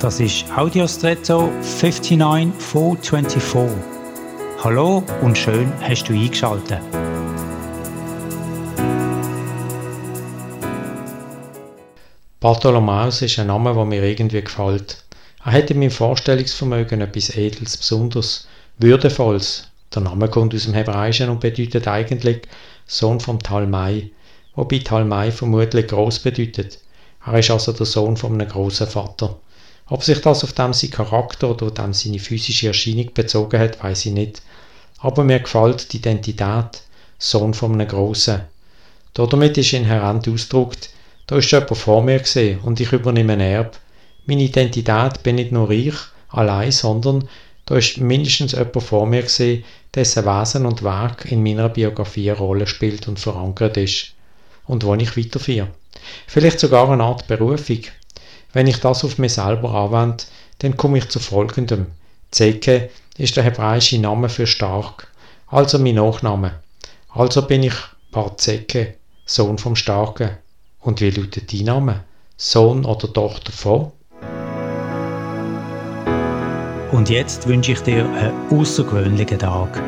Das ist Audiostretto 59424. Hallo und schön hast du eingeschaltet. Bartholomäus ist ein Name, der mir irgendwie gefällt. Er hat in meinem Vorstellungsvermögen etwas Edles, Besonderes, Würdevolles. Der Name kommt aus dem Hebräischen und bedeutet eigentlich Sohn vom Talmai, wobei Talmai vermutlich groß bedeutet. Er ist also der Sohn von einem großen Vater. Ob sich das auf dem sein Charakter oder auf dem seine physische Erscheinung bezogen hat, weiß ich nicht. Aber mir gefällt die Identität, Sohn von einem Großen. Damit ist inhärent ausgedrückt, da ist jemand vor mir gesehen und ich übernehme ein Erb. Meine Identität bin nicht nur ich allein, sondern da ist mindestens jemand vor mir gesehen, dessen Wesen und Werk in meiner Biografie eine Rolle spielt und verankert ist. Und wo ich weiterführe. Vielleicht sogar eine Art Berufung. Wenn ich das auf mich selber anwende, dann komme ich zu folgendem. Zeke ist der hebräische Name für stark, also mein Nachname. Also bin ich Barzeke, Sohn vom Starken. Und wie lautet dein Name? Sohn oder Tochter von? Und jetzt wünsche ich dir einen außergewöhnlichen Tag.